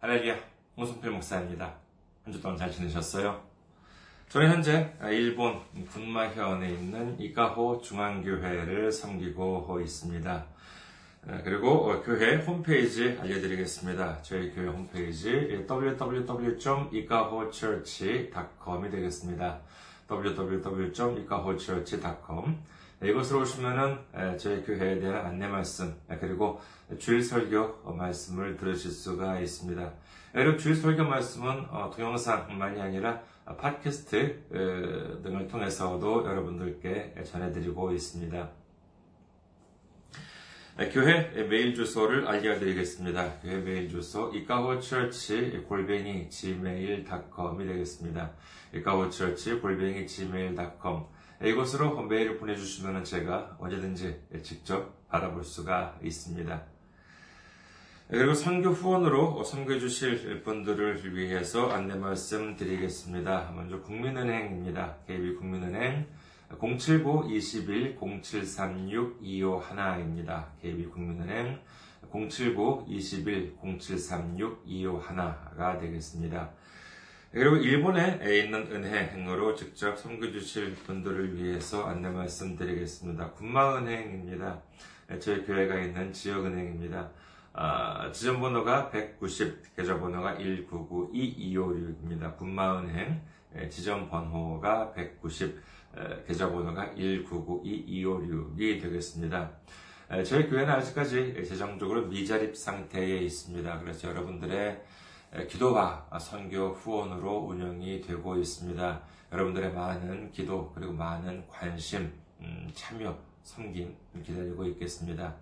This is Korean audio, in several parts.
할렐루야, 홍성필 목사입니다. 한 주 동안 잘 지내셨어요? 저는 현재 일본 군마현에 있는 이카호 중앙교회를 섬기고 있습니다. 그리고 교회 홈페이지 알려드리겠습니다. 저희 교회 홈페이지 www.ikahochurch.com이 되겠습니다. www.ikahochurch.com 이곳으로 오시면은 저희 교회에 대한 안내 말씀 그리고 주일 설교 말씀을 들으실 수가 있습니다. 여러분 주일 설교 말씀은 어, 동영상만이 아니라 팟캐스트 등을 통해서도 여러분들께 전해드리고 있습니다. 교회 메일 주소를 알려드리겠습니다. 교회 메일 주소 이카호처치 골뱅이 gmail.com이 되겠습니다. 이카호처치 골뱅이 gmail.com 이곳으로 메일을 보내주시면 제가 언제든지 직접 받아볼 수가 있습니다. 그리고 선교 후원으로 선교해 주실 분들을 위해서 안내 말씀 드리겠습니다. 먼저 국민은행입니다. KB 국민은행 079-21-0736-251입니다. KB 국민은행 079-21-0736-251가 되겠습니다. 그리고 일본에 있는 은행으로 직접 섬겨 주실 분들을 위해서 안내 말씀드리겠습니다. 군마은행입니다. 저희 교회가 있는 지역은행입니다. 아, 지점번호가 190, 계좌번호가 1992256입니다. 군마은행 지점번호가 190, 계좌번호가 1992256이 되겠습니다. 저희 교회는 아직까지 재정적으로 미자립 상태에 있습니다. 그래서 여러분들의 기도와 선교 후원으로 운영이 되고 있습니다. 여러분들의 많은 기도 그리고 많은 관심, 음, 참여, 섬김 기다리고 있겠습니다.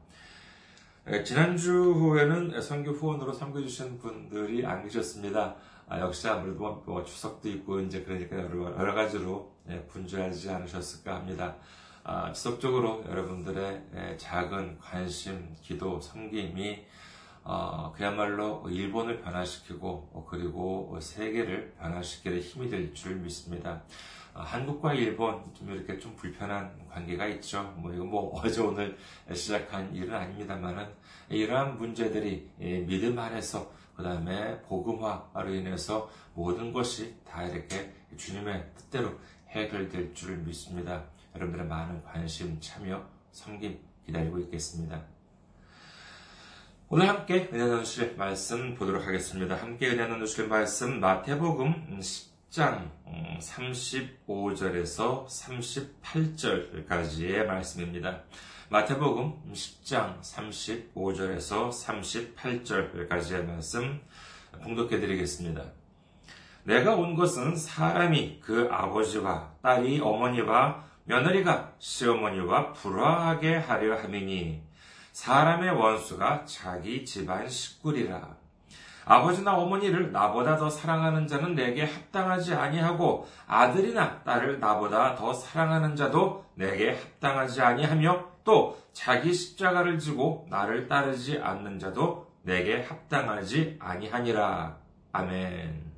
지난주에는 선교 후원으로 섬겨주신 분들이 안 계셨습니다. 아, 역시 아무래도 뭐 추석도 있고 이제 그러니까 여러, 가지로 분주하지 않으셨을까 합니다. 아, 지속적으로 여러분들의 작은 관심, 기도, 섬김이 어, 그야말로 일본을 변화시키고 어, 그리고 세계를 변화시키는 힘이 될 줄 믿습니다. 어, 한국과 일본 좀 이렇게 좀 불편한 관계가 있죠. 뭐 이거 뭐 어제 오늘 시작한 일은 아닙니다만은 이러한 문제들이 예, 믿음 안에서 그 다음에 복음화로 인해서 모든 것이 다 이렇게 주님의 뜻대로 해결될 줄 믿습니다. 여러분들의 많은 관심, 참여, 섬김 기다리고 있겠습니다. 오늘 함께 은혜 나누실 말씀 보도록 하겠습니다. 함께 은혜 나누실 말씀 마태복음 10장 35절에서 38절까지의 말씀입니다. 마태복음 10장 35절에서 38절까지의 말씀 봉독해 드리겠습니다. 내가 온 것은 사람이 그 아버지와 딸이 어머니와 며느리가 시어머니와 불화하게 하려 함이니 사람의 원수가 자기 집안 식구리라. 아버지나 어머니를 나보다 더 사랑하는 자는 내게 합당하지 아니하고 아들이나 딸을 나보다 더 사랑하는 자도 내게 합당하지 아니하며 또 자기 십자가를 지고 나를 따르지 않는 자도 내게 합당하지 아니하니라. 아멘.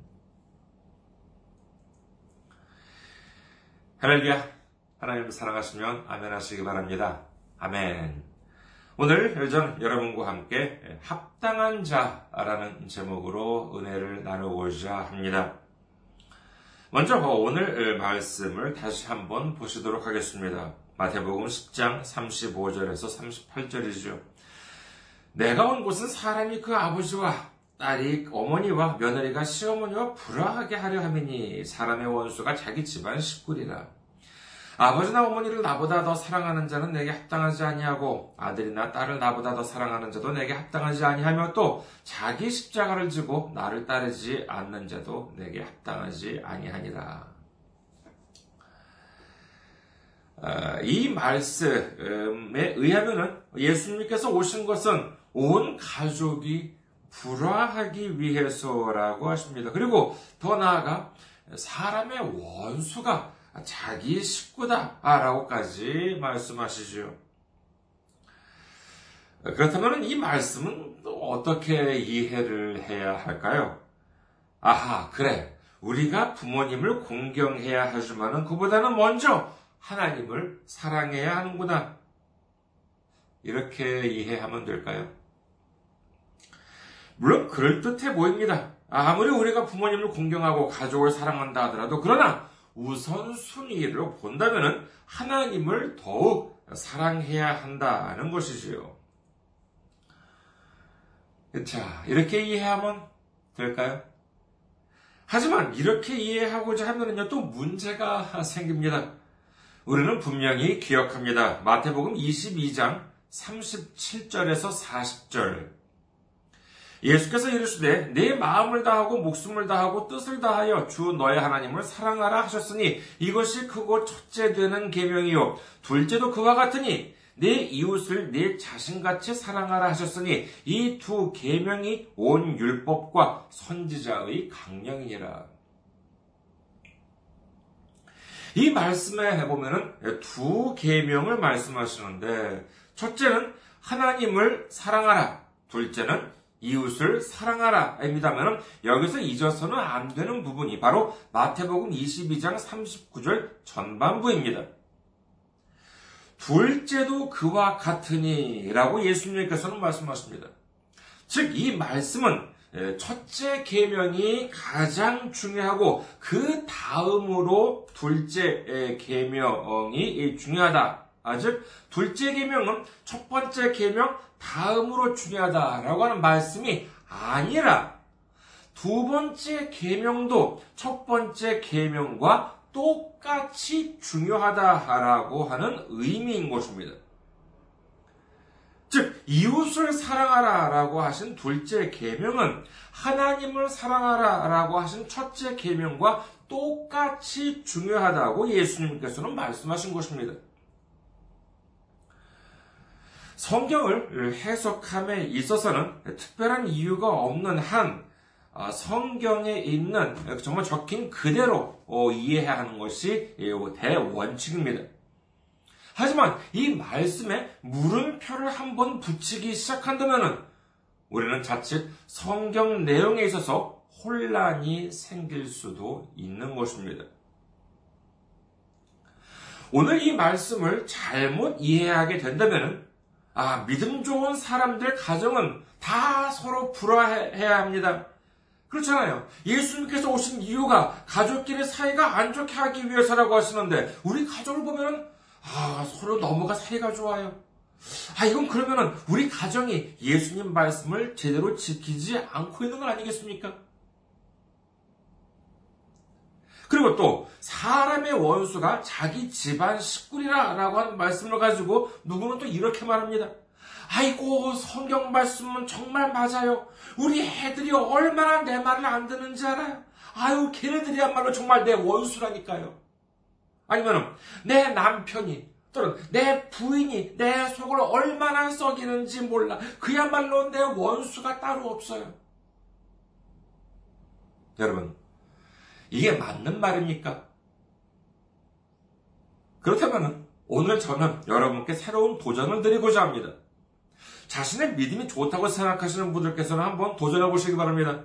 할렐루야. 하나님을 사랑하시면 아멘 하시기 바랍니다. 아멘. 오늘 전 여러분과 함께 합당한 자라는 제목으로 은혜를 나누고자 합니다. 먼저 오늘 말씀을 다시 한번 보시도록 하겠습니다. 마태복음 10장 35절에서 38절이죠. 내가 온 곳은 사람이 그 아버지와 딸이 어머니와 며느리가 시어머니와 불화하게 하려 함이니 사람의 원수가 자기 집안 식구리라. 아버지나 어머니를 나보다 더 사랑하는 자는 내게 합당하지 아니하고 아들이나 딸을 나보다 더 사랑하는 자도 내게 합당하지 아니하며 또 자기 십자가를 지고 나를 따르지 않는 자도 내게 합당하지 아니하니라. 아, 이 말씀에 의하면은 예수님께서 오신 것은 온 가족이 불화하기 위해서라고 하십니다. 그리고 더 나아가 사람의 원수가 자기 식구다. 라고까지 말씀하시죠. 그렇다면 이 말씀은 어떻게 이해를 해야 할까요? 아하, 그래. 우리가 부모님을 공경해야 하지만은 그보다는 먼저 하나님을 사랑해야 하는구나. 이렇게 이해하면 될까요? 물론 그럴듯해 보입니다. 아무리 우리가 부모님을 공경하고 가족을 사랑한다 하더라도 그러나 우선순위로 본다면 하나님을 더욱 사랑해야 한다는 것이지요. 자, 이렇게 이해하면 될까요? 하지만 이렇게 이해하고자 하면요, 또 문제가 생깁니다. 우리는 분명히 기억합니다. 마태복음 22장 37절에서 40절. 예수께서 이르시되 내 마음을 다하고 목숨을 다하고 뜻을 다하여 주 너의 하나님을 사랑하라 하셨으니 이것이 크고 첫째 되는 계명이요 둘째도 그와 같으니 내 이웃을 내 자신같이 사랑하라 하셨으니 이 두 계명이 온 율법과 선지자의 강령이니라. 이 말씀에 보면은 두 계명을 말씀하시는데 첫째는 하나님을 사랑하라. 둘째는 이웃을 사랑하라. 입니다면 여기서 잊어서는 안 되는 부분이 바로 마태복음 22장 39절 전반부입니다. 둘째도 그와 같으니 라고 예수님께서는 말씀하십니다. 즉, 이 말씀은 첫째 계명이 가장 중요하고 그 다음으로 둘째 계명이 중요하다. 아, 즉 둘째 계명은 첫 번째 계명 다음으로 중요하다라고 하는 말씀이 아니라 두 번째 계명도 첫 번째 계명과 똑같이 중요하다라고 하는 의미인 것입니다. 즉 이웃을 사랑하라라고 하신 둘째 계명은 하나님을 사랑하라라고 하신 첫째 계명과 똑같이 중요하다고 예수님께서는 말씀하신 것입니다. 성경을 해석함에 있어서는 특별한 이유가 없는 한 아, 성경에 있는 정말 적힌 그대로 어, 이해해야 하는 것이 대원칙입니다. 하지만 이 말씀에 물음표를 한번 붙이기 시작한다면 우리는 자칫 성경 내용에 있어서 혼란이 생길 수도 있는 것입니다. 오늘 이 말씀을 잘못 이해하게 된다면 아, 믿음 좋은 사람들 가정은 다 서로 불화해야 합니다. 그렇잖아요. 예수님께서 오신 이유가 가족끼리 사이가 안 좋게 하기 위해서라고 하시는데, 우리 가족을 보면, 아, 서로 너무가 사이가 좋아요. 아, 이건 그러면은 우리 가정이 예수님 말씀을 제대로 지키지 않고 있는 건 아니겠습니까? 그리고 또 사람의 원수가 자기 집안 식구리라라고 하는 말씀을 가지고 누구는 또 이렇게 말합니다. 아이고 성경 말씀은 정말 맞아요. 우리 애들이 얼마나 내 말을 안 듣는지 알아요. 아유 걔네들이야말로 정말 내 원수라니까요. 아니면 내 남편이 또는 내 부인이 내 속을 얼마나 썩이는지 몰라. 그야말로 내 원수가 따로 없어요. 여러분 이게 맞는 말입니까? 그렇다면 오늘 저는 여러분께 새로운 도전을 드리고자 합니다. 자신의 믿음이 좋다고 생각하시는 분들께서는 한번 도전해 보시기 바랍니다.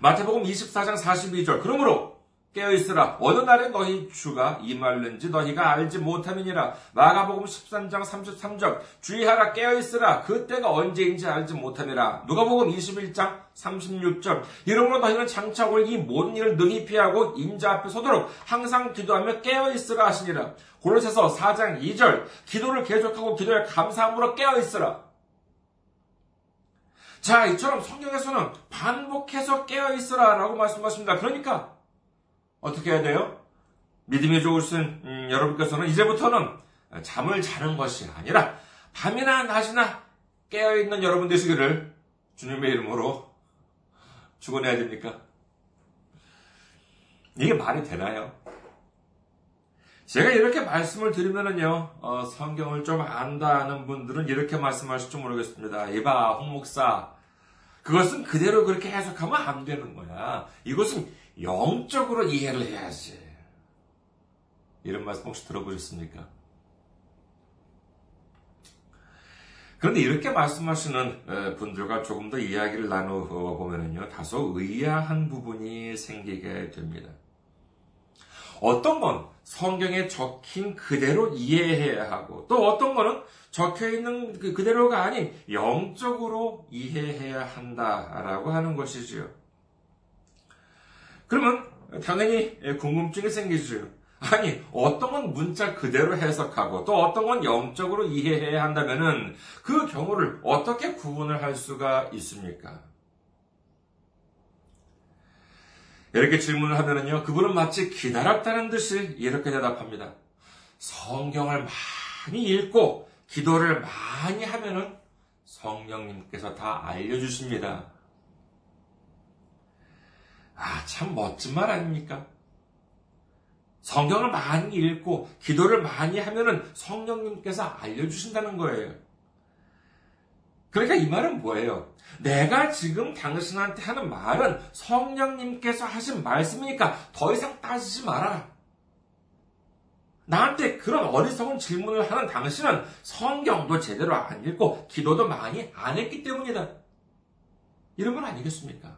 마태복음 24장 42절. 그러므로 깨어있으라. 어느 날에 너희 주가 임할는지 너희가 알지 못함이니라. 마가복음 13장 33절. 주의하라 깨어있으라. 그때가 언제인지 알지 못함이라. 누가복음 21장 36절. 이러므로 너희는 장차 올 이 모든 일을 능히 피하고 인자 앞에 서도록 항상 기도하며 깨어있으라 하시니라. 고로새서 4장 2절. 기도를 계속하고 기도에 감사함으로 깨어있으라. 자, 이처럼 성경에서는 반복해서 깨어있으라 라고 말씀하십니다. 그러니까 어떻게 해야 돼요? 믿음이 좋으신 음, 여러분께서는 이제부터는 잠을 자는 것이 아니라 밤이나 낮이나 깨어있는 여러분 되시기를 주님의 이름으로 축원해야 됩니까? 이게 말이 되나요? 제가 이렇게 말씀을 드리면은요, 어, 성경을 좀 안다는 분들은 이렇게 말씀하실지 모르겠습니다. 이봐, 홍 목사. 그것은 그대로 그렇게 해석하면 안 되는 거야. 이것은 영적으로 이해를 해야지. 이런 말씀 혹시 들어보셨습니까? 그런데 이렇게 말씀하시는 분들과 조금 더 이야기를 나눠보면요, 다소 의아한 부분이 생기게 됩니다. 어떤 건 성경에 적힌 그대로 이해해야 하고, 또 어떤 거는 적혀 있는 그- 그대로가 아닌 영적으로 이해해야 한다라고 하는 것이지요. 그러면 당연히 궁금증이 생기죠. 아니, 어떤 건 문자 그대로 해석하고 또 어떤 건 영적으로 이해해야 한다면은 그 경우를 어떻게 구분을 할 수가 있습니까? 이렇게 질문을 하면은요, 그분은 마치 기다렸다는 듯이 이렇게 대답합니다. 성경을 많이 읽고 기도를 많이 하면은 성령님께서 다 알려주십니다. 아, 참 멋진 말 아닙니까? 성경을 많이 읽고 기도를 많이 하면은 성령님께서 알려주신다는 거예요. 그러니까 이 말은 뭐예요? 내가 지금 당신한테 하는 말은 성령님께서 하신 말씀이니까 더 이상 따지지 말아라. 나한테 그런 어리석은 질문을 하는 당신은 성경도 제대로 안 읽고 기도도 많이 안 했기 때문이다. 이런 건 아니겠습니까?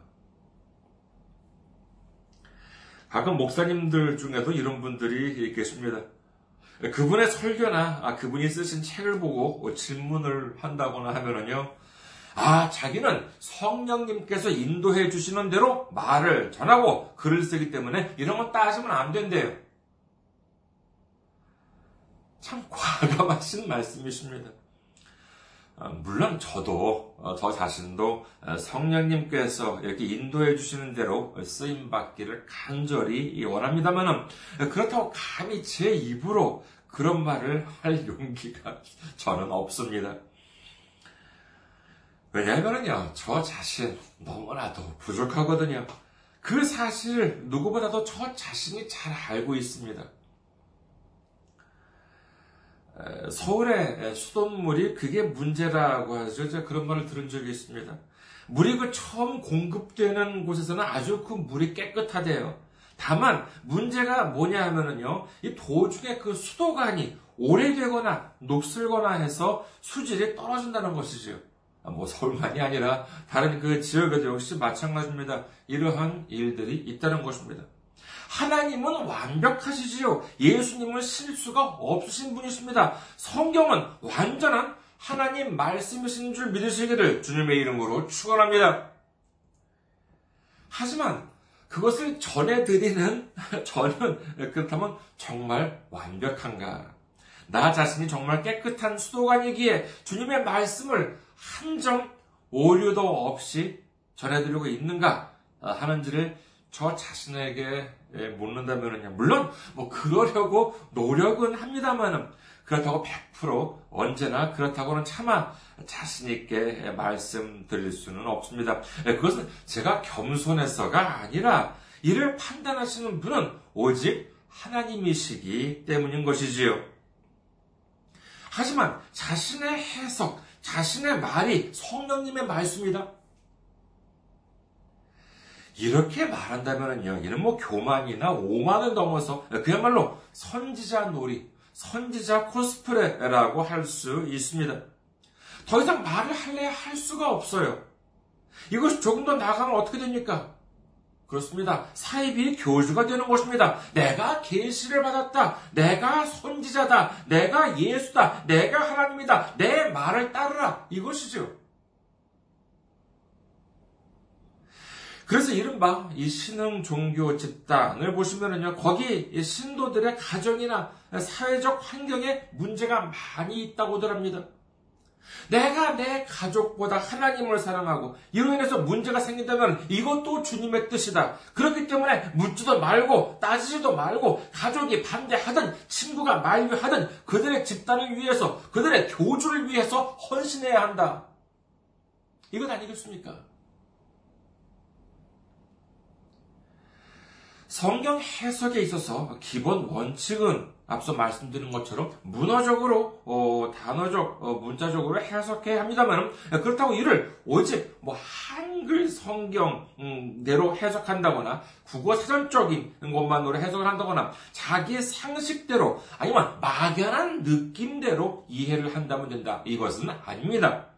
가끔 목사님들 중에도 이런 분들이 계십니다. 그분의 설교나 아, 그분이 쓰신 책을 보고 질문을 한다거나 하면은요, 아, 자기는 성령님께서 인도해 주시는 대로 말을 전하고 글을 쓰기 때문에 이런 건 따지면 안 된대요. 참 과감하신 말씀이십니다. 아, 물론 저도 어, 저 자신도 어, 성령님께서 이렇게 인도해 주시는 대로 쓰임 받기를 간절히 원합니다만은 그렇다고 감히 제 입으로 그런 말을 할 용기가 저는 없습니다. 왜냐하면요, 저 자신 너무나도 부족하거든요. 그 사실 누구보다도 저 자신이 잘 알고 있습니다. 서울의 수돗물이 그게 문제라고 하죠. 제가 그런 말을 들은 적이 있습니다. 물이 그 처음 공급되는 곳에서는 아주 그 물이 깨끗하대요. 다만 문제가 뭐냐 하면은요, 이 도중에 그 수도관이 오래되거나 녹슬거나 해서 수질이 떨어진다는 것이죠. 뭐 서울만이 아니라 다른 그 지역에도 역시 마찬가지입니다. 이러한 일들이 있다는 것입니다. 하나님은 완벽하시지요. 예수님은 실수가 없으신 분이십니다. 성경은 완전한 하나님 말씀이신 줄 믿으시기를 주님의 이름으로 축원합니다. 하지만 그것을 전해드리는 저는 그렇다면 정말 완벽한가? 나 자신이 정말 깨끗한 수도관이기에 주님의 말씀을 한 점 오류도 없이 전해드리고 있는가 하는지를 저 자신에게 묻는다면요. 물론 뭐 그러려고 노력은 합니다만은 그렇다고 100% 언제나 그렇다고는 차마 자신 있게 말씀드릴 수는 없습니다. 그것은 제가 겸손해서가 아니라 이를 판단하시는 분은 오직 하나님이시기 때문인 것이지요. 하지만 자신의 해석, 자신의 말이 성령님의 말씀이다. 이렇게 말한다면요, 이는 뭐 교만이나 오만을 넘어서 그야말로 선지자 놀이, 선지자 코스프레라고 할 수 있습니다. 더 이상 말을 할래야 할 수가 없어요. 이것이 조금 더 나가면 어떻게 됩니까? 그렇습니다. 사입이 교주가 되는 것입니다. 내가 계시를 받았다. 내가 선지자다. 내가 예수다. 내가 하나님이다. 내 말을 따르라. 이것이죠. 그래서 이른바 이 신흥 종교 집단을 보시면은요, 거기 신도들의 가정이나 사회적 환경에 문제가 많이 있다고들 합니다. 내가 내 가족보다 하나님을 사랑하고 이로 인해서 문제가 생긴다면 이것도 주님의 뜻이다. 그렇기 때문에 묻지도 말고 따지지도 말고 가족이 반대하든 친구가 만류하든 그들의 집단을 위해서 그들의 교주를 위해서 헌신해야 한다. 이것 아니겠습니까? 성경 해석에 있어서 기본 원칙은 앞서 말씀드린 것처럼 문어적으로 어, 단어적 어, 문자적으로 해석해야 합니다만 그렇다고 이를 오직 뭐 한글 성경대로 해석한다거나 국어 사전적인 것만으로 해석을 한다거나 자기 상식대로 아니면 막연한 느낌대로 이해를 한다면 된다 이것은 아닙니다.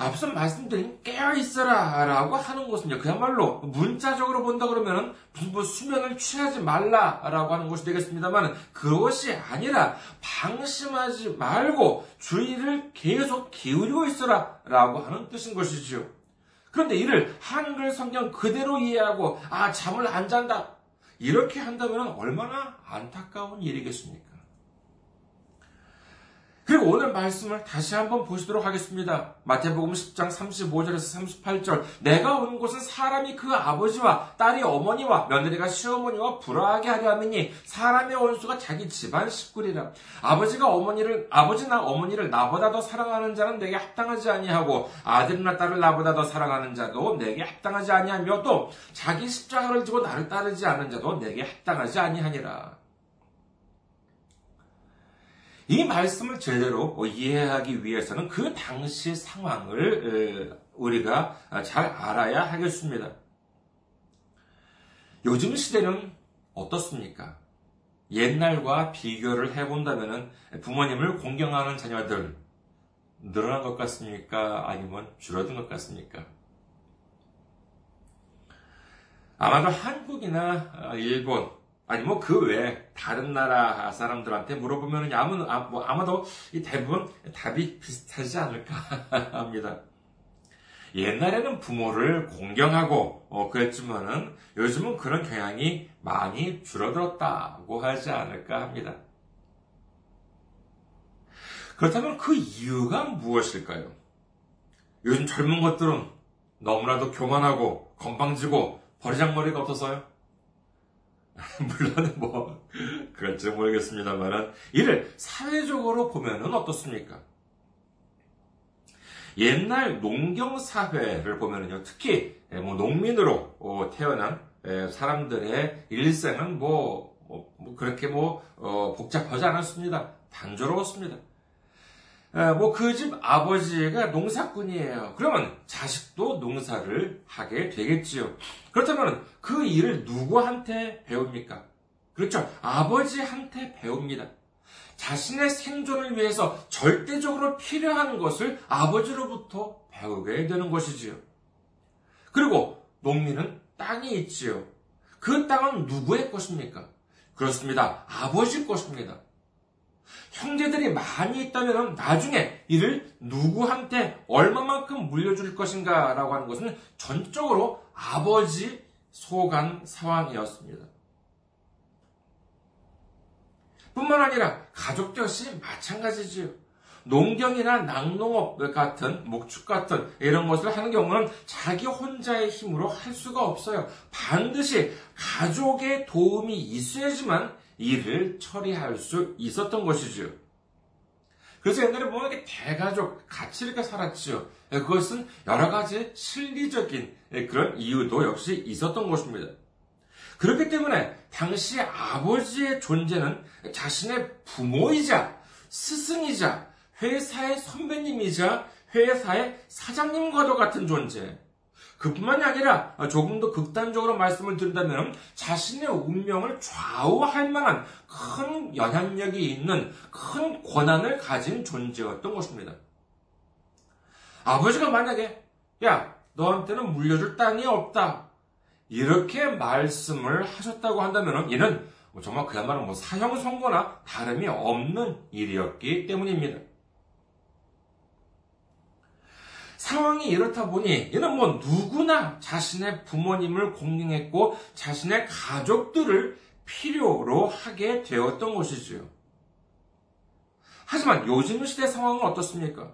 앞서 말씀드린 깨어있어라 라고 하는 것은요, 그야말로 문자적으로 본다 그러면은 뭐 수면을 취하지 말라 라고 하는 것이 되겠습니다만, 그것이 아니라 방심하지 말고 주의를 계속 기울이고 있어라 라고 하는 뜻인 것이지요. 그런데 이를 한글 성경 그대로 이해하고, 아, 잠을 안 잔다. 이렇게 한다면 얼마나 안타까운 일이겠습니까? 그리고 오늘 말씀을 다시 한번 보시도록 하겠습니다. 마태복음 10장 35절에서 38절. 내가 온 곳은 사람이 그 아버지와 딸이 어머니와 며느리가 시어머니와 불화하게 하려 함이니 사람의 원수가 자기 집안 식구리라. 아버지가 어머니를 아버지나 어머니를 나보다 더 사랑하는 자는 내게 합당하지 아니하고 아들이나 딸을 나보다 더 사랑하는 자도 내게 합당하지 아니하며 또 자기 십자가를 지고 나를 따르지 않는 자도 내게 합당하지 아니하니라. 이 말씀을 제대로 이해하기 위해서는 그 당시 상황을 우리가 잘 알아야 하겠습니다. 요즘 시대는 어떻습니까? 옛날과 비교를 해본다면 부모님을 공경하는 자녀들 늘어난 것 같습니까? 아니면 줄어든 것 같습니까? 아마도 한국이나 일본, 아니 뭐 그 외에 다른 나라 사람들한테 물어보면 아무 뭐 아마도 이 대부분 답이 비슷하지 않을까 합니다. 옛날에는 부모를 공경하고 어, 그랬지만은 요즘은 그런 경향이 많이 줄어들었다고 하지 않을까 합니다. 그렇다면 그 이유가 무엇일까요? 요즘 젊은 것들은 너무나도 교만하고 건방지고 버리장머리가 없어서요. 물론 뭐 그럴지 모르겠습니다만은 이를 사회적으로 보면은 어떻습니까? 옛날 농경 사회를 보면은요, 특히 뭐 농민으로 어, 태어난 사람들의 일생은 뭐, 뭐, 뭐 그렇게 뭐 어, 복잡하지 않았습니다. 단조로웠습니다. 뭐 그 집 아버지가 농사꾼이에요. 그러면 자식도 농사를 하게 되겠지요. 그렇다면 그 일을 누구한테 배웁니까? 그렇죠. 아버지한테 배웁니다. 자신의 생존을 위해서 절대적으로 필요한 것을 아버지로부터 배우게 되는 것이지요. 그리고 농민은 땅이 있지요. 그 땅은 누구의 것입니까? 그렇습니다. 아버지 것입니다. 형제들이 많이 있다면 나중에 이를 누구한테 얼마만큼 물려줄 것인가 라고 하는 것은 전적으로 아버지 소관 상황이었습니다. 뿐만 아니라 가족도 역시 마찬가지지요. 농경이나 낙농업 같은 목축 같은 이런 것을 하는 경우는 자기 혼자의 힘으로 할 수가 없어요. 반드시 가족의 도움이 있어야지만 일을 처리할 수 있었던 것이지요. 그래서 옛날에 보면 이렇게 대가족 같이 이렇게 살았지요. 그것은 여러 가지 실리적인 그런 이유도 역시 있었던 것입니다. 그렇기 때문에 당시 아버지의 존재는 자신의 부모이자 스승이자 회사의 선배님이자 회사의 사장님과도 같은 존재, 그뿐만이 아니라 조금 더 극단적으로 말씀을 드린다면 자신의 운명을 좌우할 만한 큰 영향력이 있는 큰 권한을 가진 존재였던 것입니다. 아버지가 만약에 야 너한테는 물려줄 땅이 없다 이렇게 말씀을 하셨다고 한다면 이는 정말 그야말로 뭐 사형 선고나 다름이 없는 일이었기 때문입니다. 상황이 이렇다 보니 얘는 뭐 누구나 자신의 부모님을 공경했고 자신의 가족들을 필요로 하게 되었던 것이지요. 하지만 요즘 시대 상황은 어떻습니까?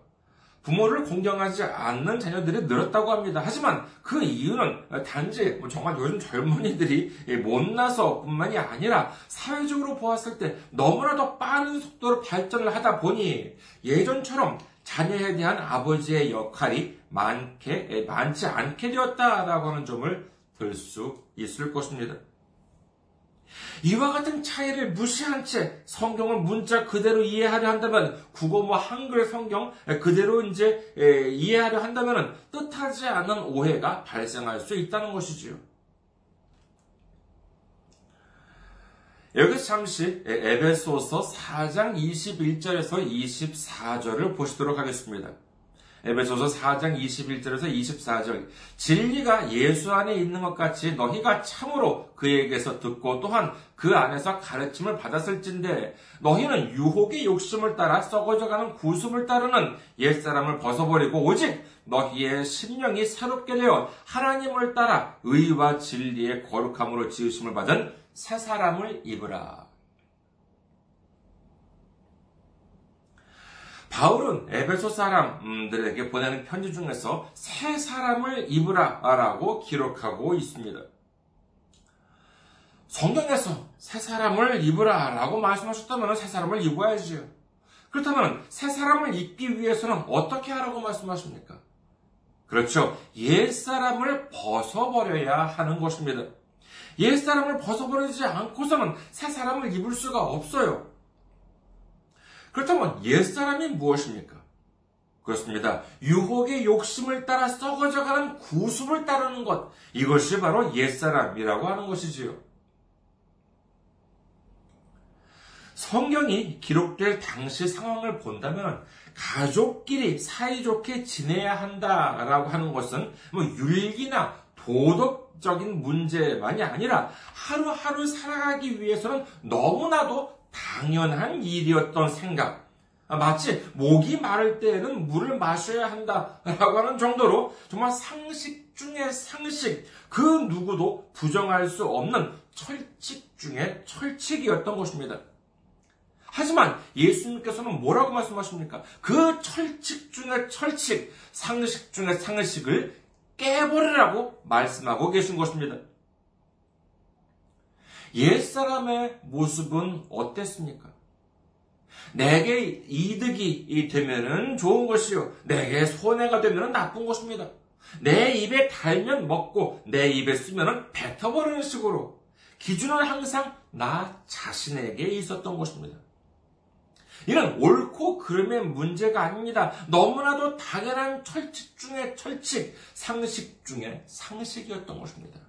부모를 공경하지 않는 자녀들이 늘었다고 합니다. 하지만 그 이유는 단지 뭐 정말 요즘 젊은이들이 못나서 뿐만이 아니라 사회적으로 보았을 때 너무나도 빠른 속도로 발전을 하다 보니 예전처럼 자녀에 대한 아버지의 역할이 많게, 많지 않게 되었다라고 하는 점을 들 수 있을 것입니다. 이와 같은 차이를 무시한 채 성경을 문자 그대로 이해하려 한다면 국어 뭐 한글 성경 그대로 이제 이해하려 한다면 뜻하지 않은 오해가 발생할 수 있다는 것이지요. 여기서 잠시 에베소서 4장 21절에서 24절을 보시도록 하겠습니다. 에베소서 4장 21절에서 24절 진리가 예수 안에 있는 것 같이 너희가 참으로 그에게서 듣고 또한 그 안에서 가르침을 받았을진데 너희는 유혹의 욕심을 따라 썩어져가는 구습을 따르는 옛사람을 벗어버리고 오직 너희의 심령이 새롭게 되어 하나님을 따라 의와 진리의 거룩함으로 지으심을 받은 새 사람을 입으라. 바울은 에베소 사람들에게 보내는 편지 중에서 새 사람을 입으라라고 기록하고 있습니다. 성경에서 새 사람을 입으라라고 말씀하셨다면 새 사람을 입어야지요. 그렇다면 새 사람을 입기 위해서는 어떻게 하라고 말씀하십니까? 그렇죠. 옛 사람을 벗어버려야 하는 것입니다. 옛 사람을 벗어버리지 않고서는 새 사람을 입을 수가 없어요. 그렇다면 옛사람이 무엇입니까? 그렇습니다. 유혹의 욕심을 따라 썩어져가는 구습을 따르는 것. 이것이 바로 옛사람이라고 하는 것이지요. 성경이 기록될 당시 상황을 본다면 가족끼리 사이좋게 지내야 한다라고 하는 것은 뭐 율기나 도덕 적인 문제만이 아니라 하루하루 살아가기 위해서는 너무나도 당연한 일이었던 생각. 아, 마치 목이 마를 때에는 물을 마셔야 한다라고 하는 정도로 정말 상식 중의 상식, 그 누구도 부정할 수 없는 철칙 중의 철칙이었던 것입니다. 하지만 예수님께서는 뭐라고 말씀하십니까? 그 철칙 중의 철칙, 상식 중의 상식을 깨버리라고 말씀하고 계신 것입니다. 옛사람의 모습은 어땠습니까? 내게 이득이 되면은 좋은 것이요. 내게 손해가 되면은 나쁜 것입니다. 내 입에 달면 먹고 내 입에 쓰면은 뱉어버리는 식으로 기준은 항상 나 자신에게 있었던 것입니다. 이는 옳고 그름의 문제가 아닙니다. 너무나도 당연한 철칙 중의 철칙, 상식 중의 상식이었던 것입니다.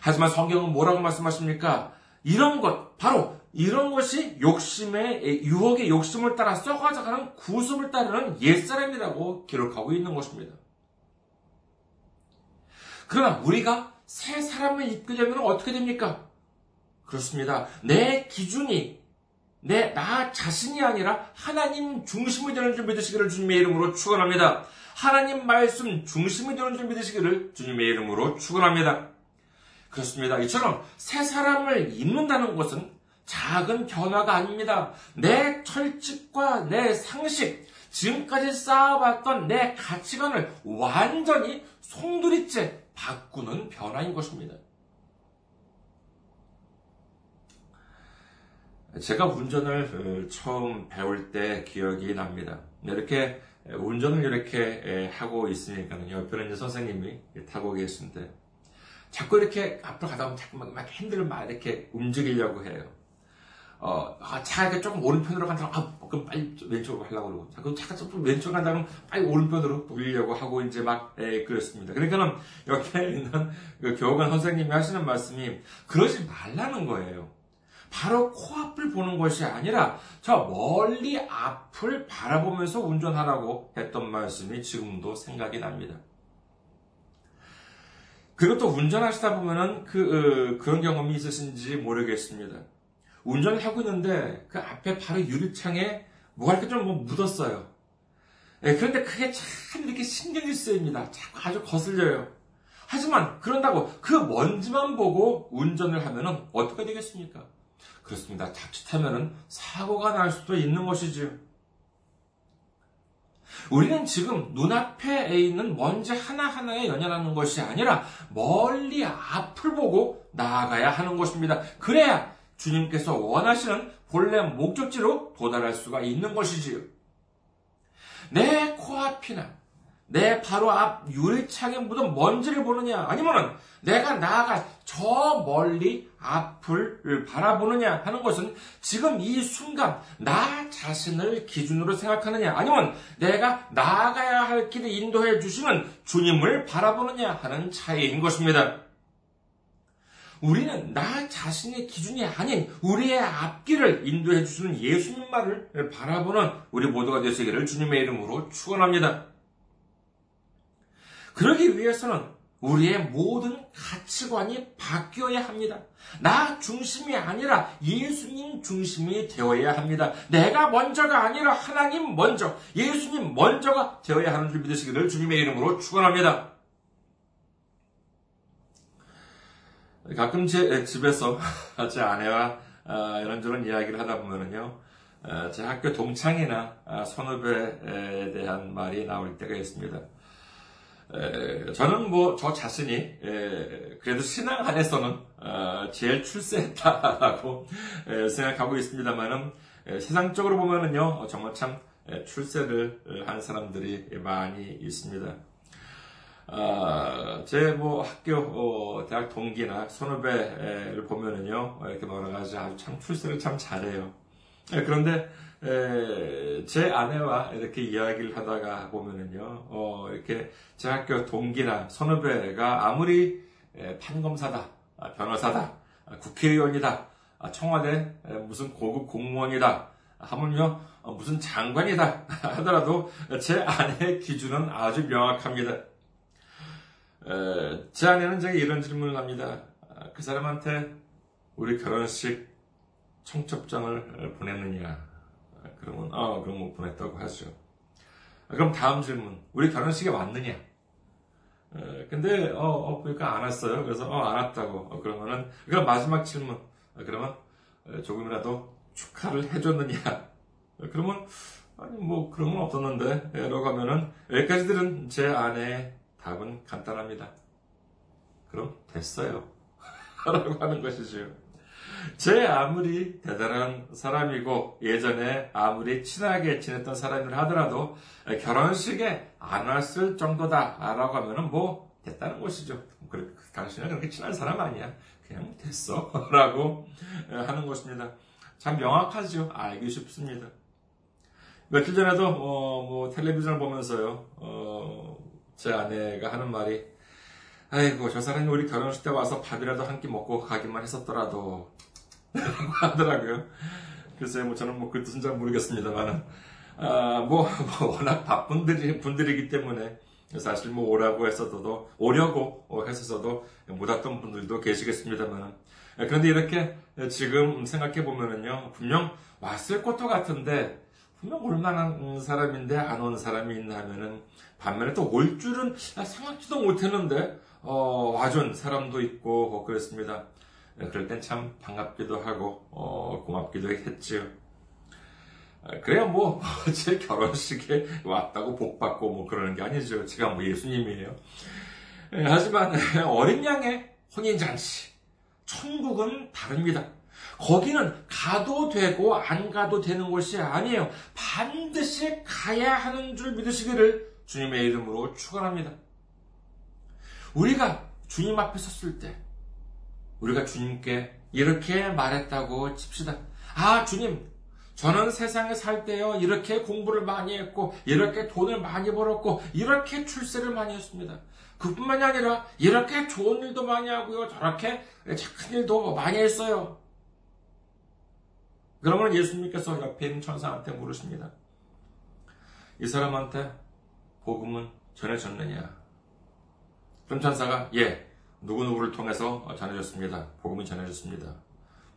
하지만 성경은 뭐라고 말씀하십니까? 이런 것, 바로 이런 것이 욕심의, 유혹의 욕심을 따라 썩어져가는 구습을 따르는 옛사람이라고 기록하고 있는 것입니다. 그러나 우리가 새 사람을 입게 되면 어떻게 됩니까? 그렇습니다. 내 기준이 내, 나 자신이 아니라 하나님 중심이 되는 줄 믿으시기를 주님의 이름으로 축원합니다. 하나님 말씀 중심이 되는 줄 믿으시기를 주님의 이름으로 축원합니다. 그렇습니다. 이처럼 새 사람을 입는다는 것은 작은 변화가 아닙니다. 내 철칙과 내 상식, 지금까지 쌓아왔던 내 가치관을 완전히 송두리째 바꾸는 변화인 것입니다. 제가 운전을 어, 처음 배울 때 기억이 납니다. 이렇게 운전을 이렇게 하고 있으니까 옆에는 선생님이 타고 계신데 자꾸 이렇게 앞으로 가다 보면 자꾸 막, 막 핸들을 막 이렇게 움직이려고 해요. 어, 아, 차가 조금 오른편으로 간다면, 아, 그럼 빨리 왼쪽으로 하려고 그러고, 자꾸 차가 조금 왼쪽으로 간다면 빨리 오른편으로 돌리려고 하고 이제 막, 에, 그렇습니다. 그러니까는 옆에 있는 그 교관 선생님이 하시는 말씀이 그러지 말라는 거예요. 바로 코앞을 보는 것이 아니라 저 멀리 앞을 바라보면서 운전하라고 했던 말씀이 지금도 생각이 납니다. 그리고 또 운전하시다 보면은 그, 어, 그런 경험이 있으신지 모르겠습니다. 운전을 하고 있는데 그 앞에 바로 유리창에 뭐가 이렇게 좀 뭐 묻었어요. 예, 그런데 그게 참 이렇게 신경이 쓰입니다. 자꾸 아주 거슬려요. 하지만 그런다고 그 먼지만 보고 운전을 하면은 어떻게 되겠습니까? 그렇습니다. 자칫하면은 사고가 날 수도 있는 것이지요. 우리는 지금 눈앞에 있는 먼지 하나하나에 연연하는 것이 아니라 멀리 앞을 보고 나아가야 하는 것입니다. 그래야 주님께서 원하시는 본래 목적지로 도달할 수가 있는 것이지요. 내 코앞이나 내 바로 앞 유리창에 묻은 먼지를 보느냐 아니면 내가 나아갈 저 멀리 앞을 바라보느냐 하는 것은 지금 이 순간 나 자신을 기준으로 생각하느냐 아니면 내가 나아가야 할 길을 인도해 주시는 주님을 바라보느냐 하는 차이인 것입니다. 우리는 나 자신의 기준이 아닌 우리의 앞길을 인도해 주시는 예수님 말을 바라보는 우리 모두가 되시기를 주님의 이름으로 축원합니다. 그러기 위해서는 우리의 모든 가치관이 바뀌어야 합니다. 나 중심이 아니라 예수님 중심이 되어야 합니다. 내가 먼저가 아니라 하나님 먼저, 예수님 먼저가 되어야 하는 줄 믿으시기를 주님의 이름으로 축원합니다. 가끔 제 집에서 제 아내와 아, 이런저런 이야기를 하다 보면은요, 아, 제 학교 동창이나 아, 선후배에 대한 말이 나올 때가 있습니다. 저는 뭐 저 자신이 그래도 신앙 안에서는 어, 제일 출세했다라고 생각하고 있습니다만은 세상적으로 보면은요 정말 참 출세를 하는 사람들이 많이 있습니다. 아, 제뭐 학교 어, 대학 동기나 선후배를 보면은요 이렇게 말해가지고 아주 참 출세를 참 잘해요. 그런데 에, 제 아내와 이렇게 이야기를 하다가 보면은요, 어, 이렇게 제 학교 동기나 선후배가 아무리 에, 판검사다, 아, 변호사다, 아, 국회의원이다, 아, 청와대 무슨 고급 공무원이다, 하물며 어, 무슨 장관이다 하더라도 제 아내의 기준은 아주 명확합니다. 에, 제 아내는 제가 이런 질문을 합니다. 그 사람한테 우리 결혼식 청첩장을 보냈느냐? 그러면 아 그럼 뭐 보냈다고 하죠. 그럼 다음 질문. 우리 결혼식에 왔느냐? 어, 근데 어, 어 보니까 안 왔어요. 그래서 어 안 왔다고. 어, 그러면은 그럼 마지막 질문. 어, 그러면 조금이라도 축하를 해줬느냐? 어, 그러면 아니 뭐 그런 건 없었는데 라고 하면은 여기까지 들은 제 아내의 답은 간단합니다. 그럼 됐어요. 라고 하는 것이죠. 제 아무리 대단한 사람이고 예전에 아무리 친하게 지냈던 사람을 하더라도 결혼식에 안 왔을 정도다라고 하면은 뭐 됐다는 것이죠. 그래, 당신은 그렇게 친한 사람 아니야. 그냥 됐어. 라고 하는 것입니다. 참 명확하죠. 알기 쉽습니다. 며칠 전에도 어, 뭐 텔레비전을 보면서요. 어, 제 아내가 하는 말이 아이고 저 사람이 우리 결혼식 때 와서 밥이라도 한 끼 먹고 가기만 했었더라도 하더라고요. 글쎄요, 뭐 저는 뭐 그 뜻은 잘 모르겠습니다만은, 아, 뭐, 뭐, 워낙 바쁜 분들이, 분들이기 때문에, 사실 뭐 오라고 했어도, 오려고 했었어도 못 왔던 분들도 계시겠습니다만, 그런데 이렇게 지금 생각해 보면은요, 분명 왔을 것도 같은데, 분명 올만한 사람인데 안 온 사람이 있나 하면은, 반면에 또 올 줄은 생각지도 못했는데, 어, 와준 사람도 있고, 그랬습니다. 네, 그럴 땐 참 반갑기도 하고 어, 고맙기도 했지요. 아, 그래야 뭐 제 결혼식에 왔다고 복 받고 뭐 그러는 게 아니죠. 제가 뭐 예수님이에요. 예, 하지만 어린 양의 혼인 잔치 천국은 다릅니다. 거기는 가도 되고 안 가도 되는 곳이 아니에요. 반드시 가야 하는 줄 믿으시기를 주님의 이름으로 축원합니다. 우리가 주님 앞에 섰을 때 우리가 주님께 이렇게 말했다고 칩시다. 아, 주님, 저는 세상에 살 때요, 이렇게 공부를 많이 했고, 이렇게 돈을 많이 벌었고, 이렇게 출세를 많이 했습니다. 그뿐만이 아니라, 이렇게 좋은 일도 많이 하고요, 저렇게 착한 일도 많이 했어요. 그러면 예수님께서 옆에 있는 천사한테 물으십니다. 이 사람한테 복음은 전해졌느냐? 그럼 천사가, 예, 누구누구를 통해서 전해졌습니다. 복음이 전해졌습니다.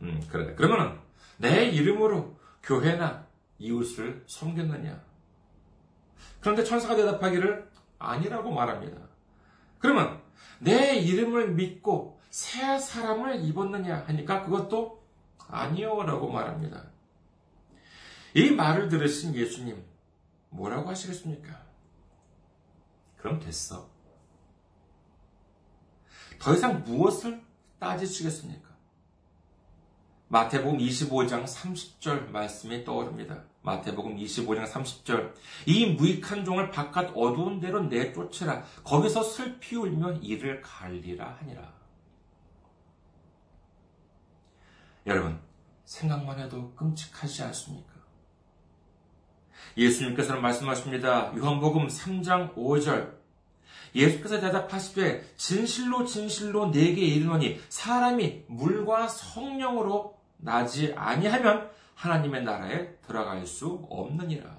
음, 그래. 그러면은 내 이름으로 교회나 이웃을 섬겼느냐? 그런데 천사가 대답하기를 아니라고 말합니다. 그러면 내 이름을 믿고 새 사람을 입었느냐 하니까 그것도 아니요라고 말합니다. 이 말을 들으신 예수님 뭐라고 하시겠습니까? 그럼 됐어. 더 이상 무엇을 따지시겠습니까? 마태복음 25장 30절 말씀이 떠오릅니다. 마태복음 25장 30절 이 무익한 종을 바깥 어두운 데로 내쫓으라 거기서 슬피 울면 이를 갈리라 하니라. 여러분 생각만 해도 끔찍하지 않습니까? 예수님께서는 말씀하십니다. 요한복음 3장 5절 예수께서 대답하시되 진실로 진실로 내게 이르노니 사람이 물과 성령으로 나지 아니하면 하나님의 나라에 들어갈 수 없느니라.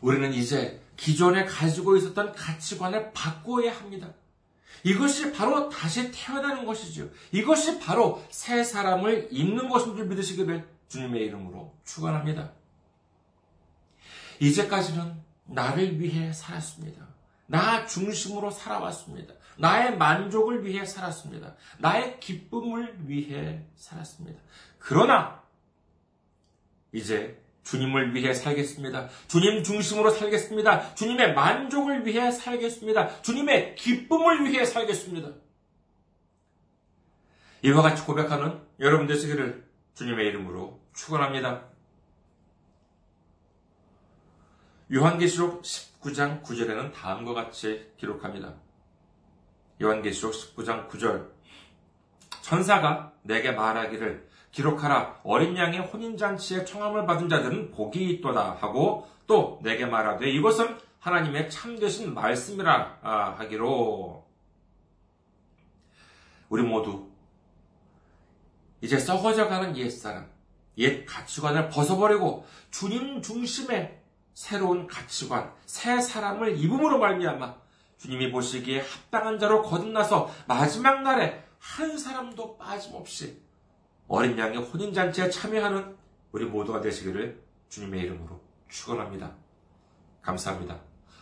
우리는 이제 기존에 가지고 있었던 가치관을 바꿔야 합니다. 이것이 바로 다시 태어나는 것이죠. 이것이 바로 새 사람을 입는 것인 줄 믿으시기를 주님의 이름으로 축원합니다. 이제까지는 나를 위해 살았습니다. 나 중심으로 살아왔습니다. 나의 만족을 위해 살았습니다. 나의 기쁨을 위해 살았습니다. 그러나 이제 주님을 위해 살겠습니다. 주님 중심으로 살겠습니다. 주님의 만족을 위해 살겠습니다. 주님의 기쁨을 위해 살겠습니다. 이와 같이 고백하는 여러분 되시기를 주님의 이름으로 축원합니다. 요한계시록 19장 9절에는 다음과 같이 기록합니다. 요한계시록 19장 9절. 천사가 내게 말하기를 기록하라. 어린 양의 혼인잔치에 청함을 받은 자들은 복이 있도다 하고 또 내게 말하되 이것은 하나님의 참되신 말씀이라 아, 하기로. 우리 모두 이제 썩어져가는 옛사람, 옛 가치관을 벗어버리고 주님 중심의 새로운 가치관, 새 사람을 입음으로 말미암아 주님이 보시기에 합당한 자로 거듭나서 마지막 날에 한 사람도 빠짐없이 어린 양의 혼인잔치에 참여하는 우리 모두가 되시기를 주님의 이름으로 축원합니다. 감사합니다.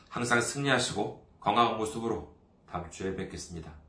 항상 승리하시고 건강한 모습으로 다음 주에 뵙겠습니다.